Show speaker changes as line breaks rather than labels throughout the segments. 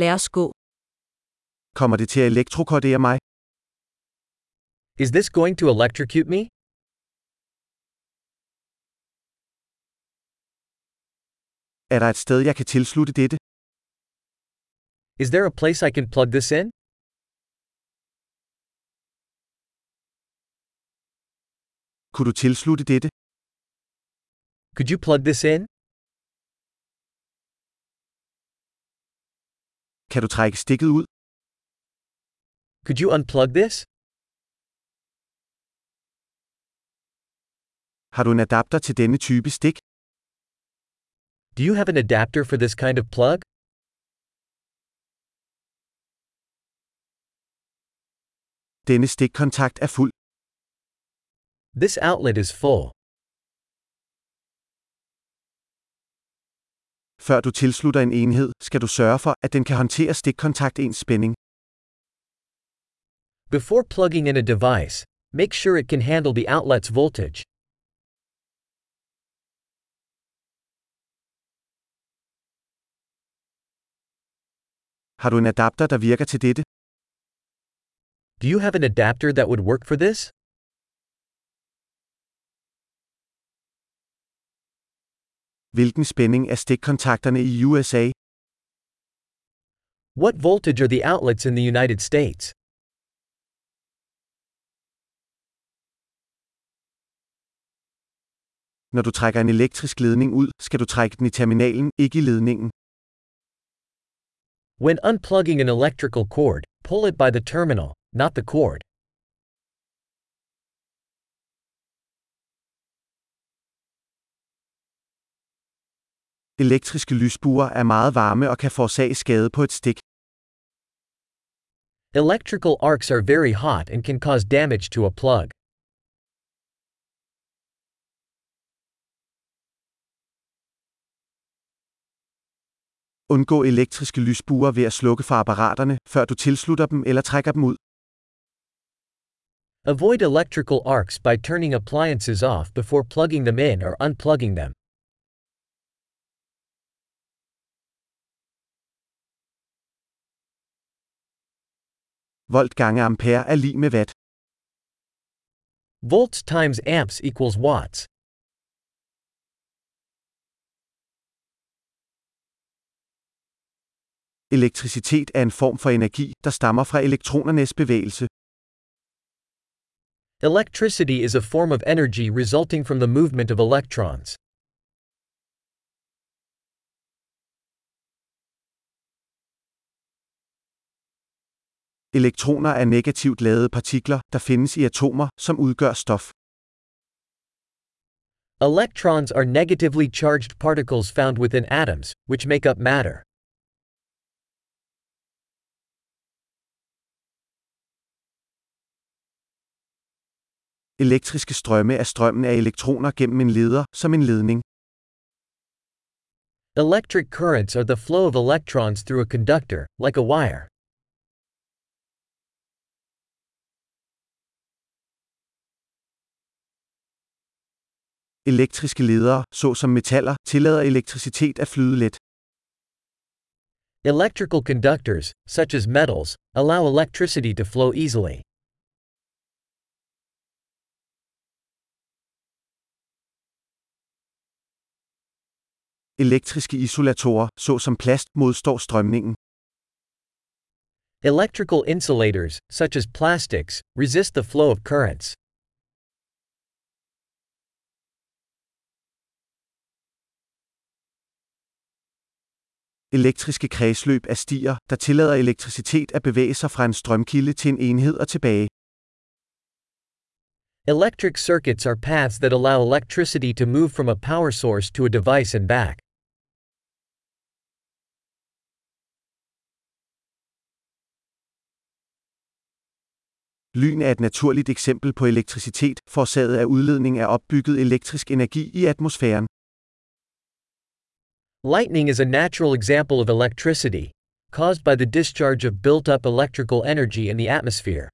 Lad os gå.
Kommer det til at elektrokodere mig?
Is this going to electrocute me?
Er der et sted, jeg kan tilslutte dette?
Is there a place I can plug this in?
Kunne du tilslutte dette?
Could you plug this in?
Kan du trække stikket ud?
Could you unplug this?
Har du en adapter til denne type stik?
Do you have an adapter for this kind of plug?
Denne stikkontakt er fuld.
This outlet is full.
Før du tilslutter en enhed, skal du sørge for, at den kan håndtere stikkontakt ens spænding.
Before plugging in a device, make sure it can handle the outlet's voltage.
Har du en adapter, der virker til dette?
Do you have an adapter that would work for this?
Hvilken spænding er stikkontakterne i USA?
What voltage are the outlets in the United States?
Når du trækker en elektrisk ledning ud, skal du trække den i terminalen, ikke i ledningen.
When unplugging an electrical cord, pull it by the terminal, not the cord.
Elektriske lysbuer er meget varme og kan forårsage skade på et stik.
Electrical arcs are very hot and can cause damage to a plug.
Undgå elektriske lysbuer ved at slukke for apparaterne, før du tilslutter dem eller trækker dem ud.
Avoid electrical arcs by turning appliances off before plugging them in or unplugging them.
Volt gange ampere er lig med watt.
Volts times amps equals watts.
Elektricitet er en form for energi, der stammer fra elektronernes bevægelse.
Electricity is a form of energy resulting from the movement of electrons.
Elektroner er negativt ladede partikler, der findes i atomer, som udgør stof.
Electrons are negatively charged particles found within atoms, which make up matter.
Elektriske strømme er strømmen af elektroner gennem en leder, som en ledning.
Electric currents are the flow of electrons through a conductor, like a wire.
Elektriske ledere, såsom metaller, tillader elektricitet at flyde let.
Electrical conductors, such as metals, allow electricity to flow easily.
Elektriske isolatorer, såsom plast, modstår strømningen.
Electrical insulators, such as plastics, resist the flow of currents.
Elektriske kredsløb er stier, der tillader elektricitet at bevæge sig fra en strømkilde til en enhed og tilbage.
Electric circuits are paths that allow electricity to move from a power source to a device and back.
Lyn er et naturligt eksempel på elektricitet, forårsaget af udledning af opbygget elektrisk energi i atmosfæren.
Lightning is a natural example of electricity, caused by the discharge of built up electrical energy in the atmosphere.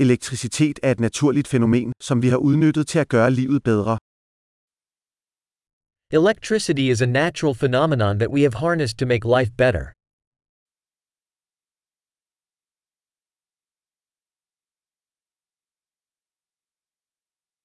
Elektricitet er et naturligt fænomen, som vi har udnyttet til at gøre livet bedre.
Electricity is a natural phenomenon that we have harnessed to make life better.